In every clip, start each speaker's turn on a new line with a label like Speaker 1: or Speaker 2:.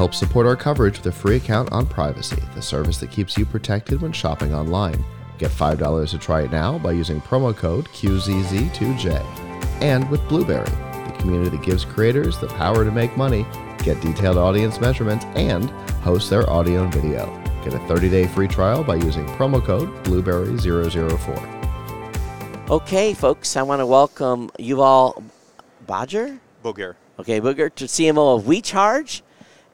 Speaker 1: Help support our coverage with a free account on Privacy, the service that keeps you protected when shopping online. Get $5 to try it now by using promo code QZZ2J. And with Blueberry, the community that gives creators the power to make money, get detailed audience measurements, and host their audio and video. Get a 30-day free trial by using promo code Blueberry004.
Speaker 2: Okay, folks, I want to welcome Yuval Bodger.
Speaker 3: Boger.
Speaker 2: Okay, Booger to CMO of Wi-Charge.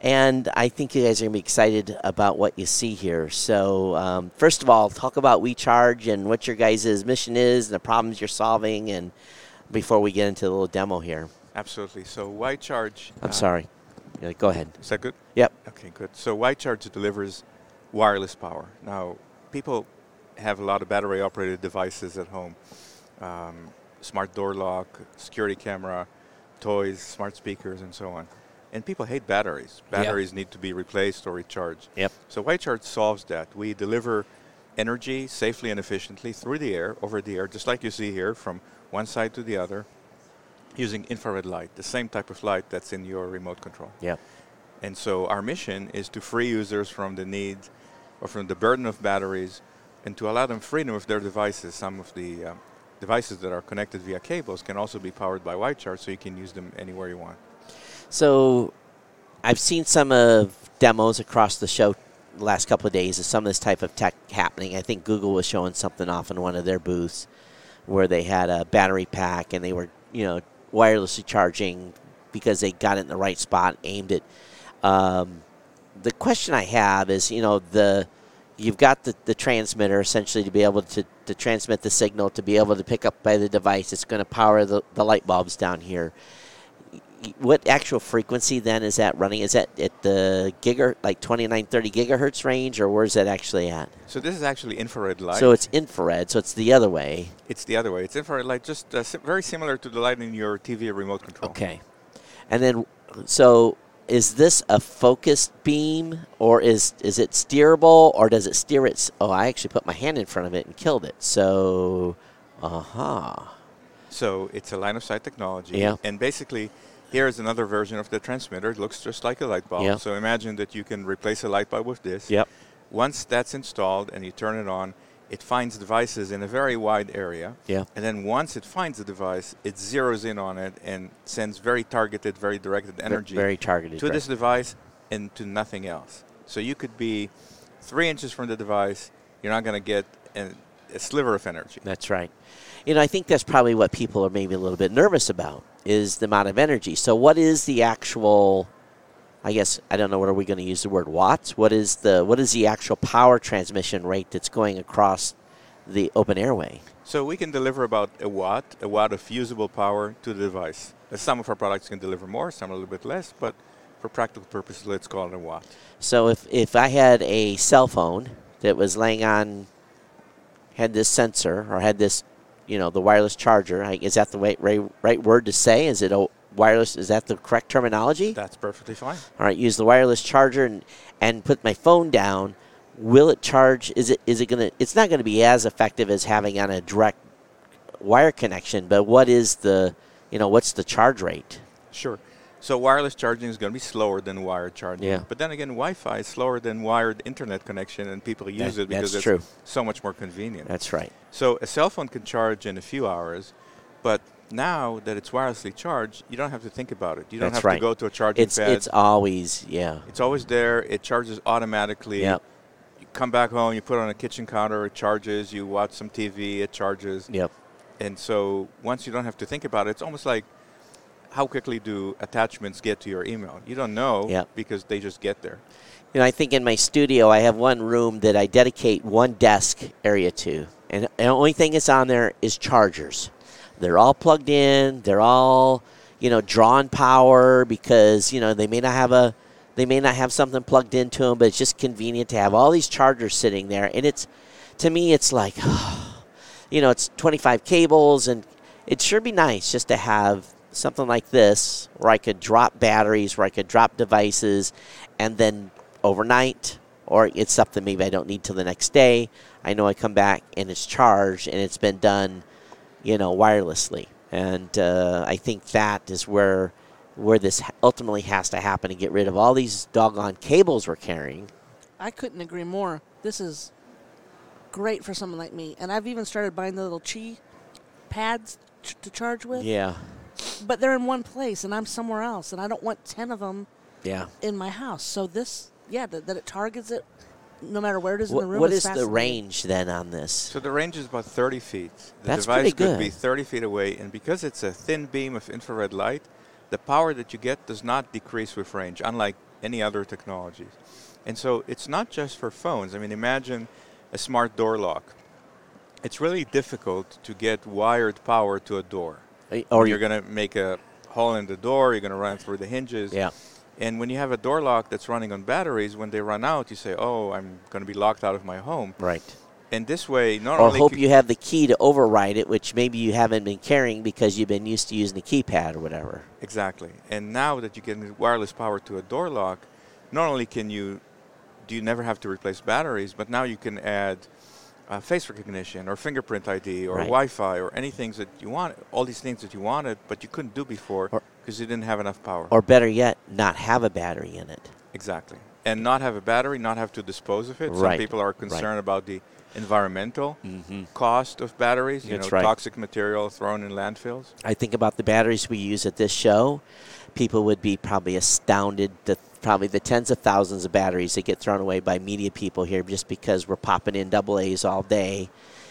Speaker 2: And I think you guys are going to be excited about what you see here. So, um, first of all, talk about Wi-Charge and what your guys' mission is and the problems you're solving, and before we get into the little demo here.
Speaker 3: Absolutely. So Wi-Charge.
Speaker 2: I'm uh, sorry. Yeah, go ahead.
Speaker 3: Is that good?
Speaker 2: Yep.
Speaker 3: Okay, good. So Wi-Charge delivers wireless power. Now, people have a lot of battery operated devices at home um, smart door lock, security camera, toys, smart speakers, and so on. And people hate batteries. Batteries yep. need to be replaced or recharged.
Speaker 2: Yep.
Speaker 3: So Wi-Charge solves that. We deliver energy safely and efficiently through the air, over the air, just like you see here, from one side to the other, using infrared light, the same type of light that's in your remote control.
Speaker 2: Yep.
Speaker 3: And so our mission is to free users from the need or from the burden of batteries and to allow them freedom of their devices. Some of the um, devices that are connected via cables can also be powered by Wi-Charge, so you can use them anywhere you want.
Speaker 2: So, I've seen some of demos across the show the last couple of days of some of this type of tech happening. I think Google was showing something off in one of their booths where they had a battery pack and they were, you know, wirelessly charging because they got it in the right spot, aimed it. Um, the question I have is, you know, the you've got the, the transmitter essentially to be able to, to transmit the signal to be able to pick up by the device. It's going to power the, the light bulbs down here. What actual frequency then is that running? Is that at the giga like 2930 gigahertz range, or where's that actually at?
Speaker 3: So this is actually infrared light.
Speaker 2: So it's infrared. So it's the other way.
Speaker 3: It's the other way. It's infrared light, just uh, very similar to the light in your TV remote control.
Speaker 2: Okay, and then so is this a focused beam or is is it steerable or does it steer it? Oh, I actually put my hand in front of it and killed it. So, aha. Uh-huh.
Speaker 3: So it's a line of sight technology.
Speaker 2: Yeah.
Speaker 3: And basically, here is another version of the transmitter. It looks just like a light bulb.
Speaker 2: Yeah.
Speaker 3: So imagine that you can replace a light bulb with this.
Speaker 2: Yep.
Speaker 3: Once that's installed and you turn it on, it finds devices in a very wide area.
Speaker 2: Yeah.
Speaker 3: And then once it finds the device, it zeroes in on it and sends very targeted, very directed energy
Speaker 2: very targeted
Speaker 3: to
Speaker 2: right.
Speaker 3: this device and to nothing else. So you could be three inches from the device, you're not going to get an, a sliver of energy.
Speaker 2: That's right. You know, I think that's probably what people are maybe a little bit nervous about is the amount of energy. So what is the actual I guess I don't know. What are we going to use the word watts? What is the what is the actual power transmission rate that's going across the open airway?
Speaker 3: So we can deliver about a watt, a watt of usable power to the device. Some of our products can deliver more, some a little bit less, but for practical purposes, let's call it a watt.
Speaker 2: So if if I had a cell phone that was laying on, had this sensor or had this, you know, the wireless charger, is that the right, right, right word to say? Is it a wireless. Is that the correct terminology?
Speaker 3: That's perfectly fine.
Speaker 2: All right, use the wireless charger and and put my phone down. Will it charge? Is it is it gonna? It's not going to be as effective as having on a direct wire connection. But what is the you know what's the charge rate?
Speaker 3: Sure. So wireless charging is going to be slower than wired charging.
Speaker 2: Yeah.
Speaker 3: But then again, Wi-Fi is slower than wired internet connection, and people use
Speaker 2: that,
Speaker 3: it because
Speaker 2: it's
Speaker 3: true. so much more convenient.
Speaker 2: That's right.
Speaker 3: So a cell phone can charge in a few hours, but now that it's wirelessly charged, you don't have to think about it. You don't
Speaker 2: That's
Speaker 3: have
Speaker 2: right.
Speaker 3: to go to a charging
Speaker 2: it's,
Speaker 3: pad.
Speaker 2: It's always, yeah.
Speaker 3: It's always there. It charges automatically.
Speaker 2: Yep.
Speaker 3: You come back home, you put it on a kitchen counter, it charges. You watch some TV, it charges.
Speaker 2: Yep.
Speaker 3: And so once you don't have to think about it, it's almost like how quickly do attachments get to your email? You don't know
Speaker 2: yep.
Speaker 3: because they just get there.
Speaker 2: You know, I think in my studio I have one room that I dedicate one desk area to. And the only thing that's on there is chargers. They're all plugged in. They're all, you know, drawn power because you know they may not have a, they may not have something plugged into them, but it's just convenient to have all these chargers sitting there. And it's, to me, it's like, you know, it's 25 cables, and it sure be nice just to have something like this where I could drop batteries, where I could drop devices, and then overnight, or it's something maybe I don't need till the next day. I know I come back and it's charged and it's been done you know, wirelessly. And uh, I think that is where where this ultimately has to happen to get rid of all these doggone cables we're carrying.
Speaker 4: I couldn't agree more. This is great for someone like me. And I've even started buying the little Qi pads ch- to charge with.
Speaker 2: Yeah.
Speaker 4: But they're in one place and I'm somewhere else. And I don't want 10 of them
Speaker 2: Yeah.
Speaker 4: in my house. So this, yeah, that, that it targets it no matter where it is in the room.
Speaker 2: What is the range then on this?
Speaker 3: So the range is about 30 feet. The
Speaker 2: That's
Speaker 3: device
Speaker 2: pretty
Speaker 3: could be 30 feet away, and because it's a thin beam of infrared light, the power that you get does not decrease with range, unlike any other technologies. And so it's not just for phones. I mean, imagine a smart door lock. It's really difficult to get wired power to a door.
Speaker 2: Or
Speaker 3: you're going to make a hole in the door, you're going to run through the hinges.
Speaker 2: Yeah.
Speaker 3: And when you have a door lock that's running on batteries, when they run out, you say, "Oh, I'm going to be locked out of my home."
Speaker 2: Right.
Speaker 3: And this way, not
Speaker 2: Or
Speaker 3: only
Speaker 2: hope you have the key to override it, which maybe you haven't been carrying because you've been used to using the keypad or whatever.
Speaker 3: exactly, and now that you get wireless power to a door lock, not only can you do you never have to replace batteries, but now you can add uh, face recognition or fingerprint ID or
Speaker 2: Right.
Speaker 3: Wi-Fi or anything that you want, all these things that you wanted, but you couldn't do before because you didn't have enough power.
Speaker 2: Or better yet, not have a battery in it.
Speaker 3: Exactly. And not have a battery, not have to dispose of it. Some people are
Speaker 2: right.
Speaker 3: concerned about the environmental
Speaker 2: Mm-hmm.
Speaker 3: cost of batteries, you
Speaker 2: That's
Speaker 3: know,
Speaker 2: right.
Speaker 3: toxic material thrown in landfills.
Speaker 2: I think about the batteries we use at this show. People would be probably astounded that probably the tens of thousands of batteries that get thrown away by media people here just because we're popping in double A's all day.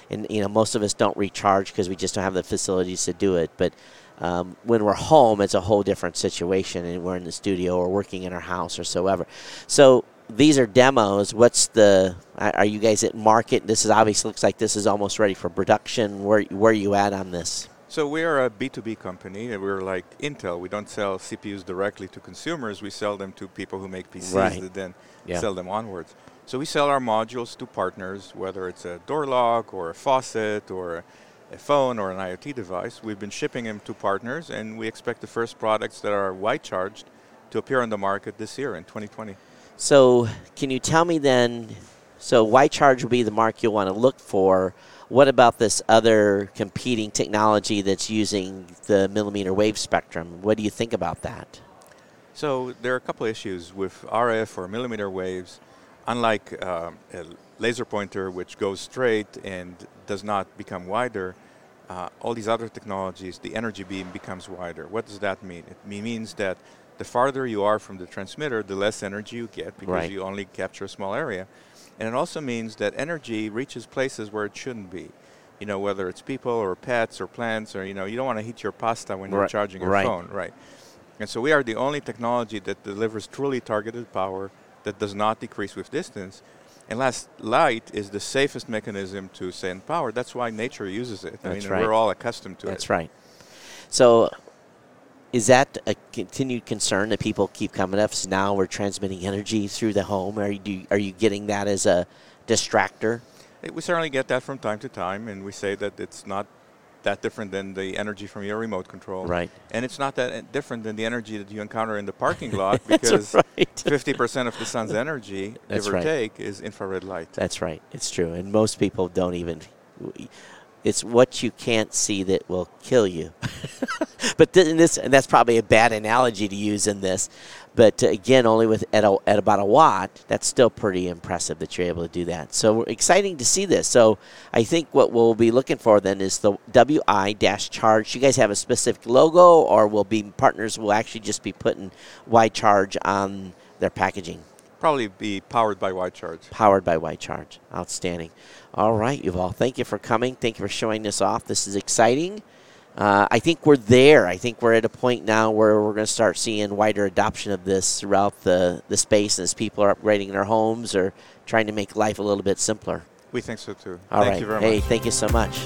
Speaker 2: And, you know, most of us don't recharge because we just don't have the facilities to do it. But um, when we're home, it's a whole different situation and we're in the studio or working in our house or so ever. So these are demos. What's the, are you guys at market? This is obviously looks like this is almost ready for production. Where, where are you at on this?
Speaker 3: So we are a B2B company. and We're like Intel. We don't sell CPUs directly to consumers. We sell them to people who make PCs
Speaker 2: Right.
Speaker 3: that then
Speaker 2: Yeah.
Speaker 3: sell them onwards. So we sell our modules to partners, whether it's a door lock or a faucet or a phone or an IoT device. We've been shipping them to partners, and we expect the first products that are Wi-Charged to appear on the market this year in 2020.
Speaker 2: So, can you tell me then? So, Wi-Charge will be the mark you'll want to look for. What about this other competing technology that's using the millimeter wave spectrum? What do you think about that?
Speaker 3: So there are a couple issues with RF or millimeter waves. Unlike um, a laser pointer, which goes straight and does not become wider, uh, all these other technologies, the energy beam becomes wider. What does that mean? It means that the farther you are from the transmitter, the less energy you get because
Speaker 2: Right.
Speaker 3: you only capture a small area. And it also means that energy reaches places where it shouldn't be. You know, whether it's people or pets or plants, or you know, you don't want to heat your pasta when you're charging your
Speaker 2: right.
Speaker 3: phone, right? And so we are the only technology that delivers truly targeted power that does not decrease with distance. And last, light is the safest mechanism to send power. That's why nature uses it. I
Speaker 2: That's
Speaker 3: mean,
Speaker 2: right.
Speaker 3: we're all accustomed to
Speaker 2: That's
Speaker 3: it.
Speaker 2: That's right. So, is that a continued concern that people keep coming up? So now we're transmitting energy through the home. Are you are you getting that as a distractor?
Speaker 3: We certainly get that from time to time, and we say that it's not that different than the energy from your remote control.
Speaker 2: Right.
Speaker 3: And it's not that eh, different than the energy that you encounter in the parking lot because
Speaker 2: right.
Speaker 3: 50% of the sun's energy,
Speaker 2: That's
Speaker 3: give or
Speaker 2: right.
Speaker 3: take, is infrared light.
Speaker 2: That's right. It's true. And most people don't even. It's what you can't see that will kill you. but th- this, and that's probably a bad analogy to use in this. But uh, again, only with at, a, at about a watt, that's still pretty impressive that you're able to do that. So we're exciting to see this. So I think what we'll be looking for then is the WI dash charge. You guys have a specific logo, or will be partners will actually just be putting Wi-Charge on their packaging
Speaker 3: Probably be powered by Wi-Charge.
Speaker 2: powered by Wi-Charge. Outstanding. All right, Yuval. Thank you for coming. Thank you for showing this off. This is exciting. Uh, I think we're there. I think we're at a point now where we're going to start seeing wider adoption of this throughout the, the space as people are upgrading their homes or trying to make life a little bit simpler.
Speaker 3: We think so too.
Speaker 2: All
Speaker 3: Thank
Speaker 2: right.
Speaker 3: you very
Speaker 2: hey,
Speaker 3: much.
Speaker 2: thank you so much.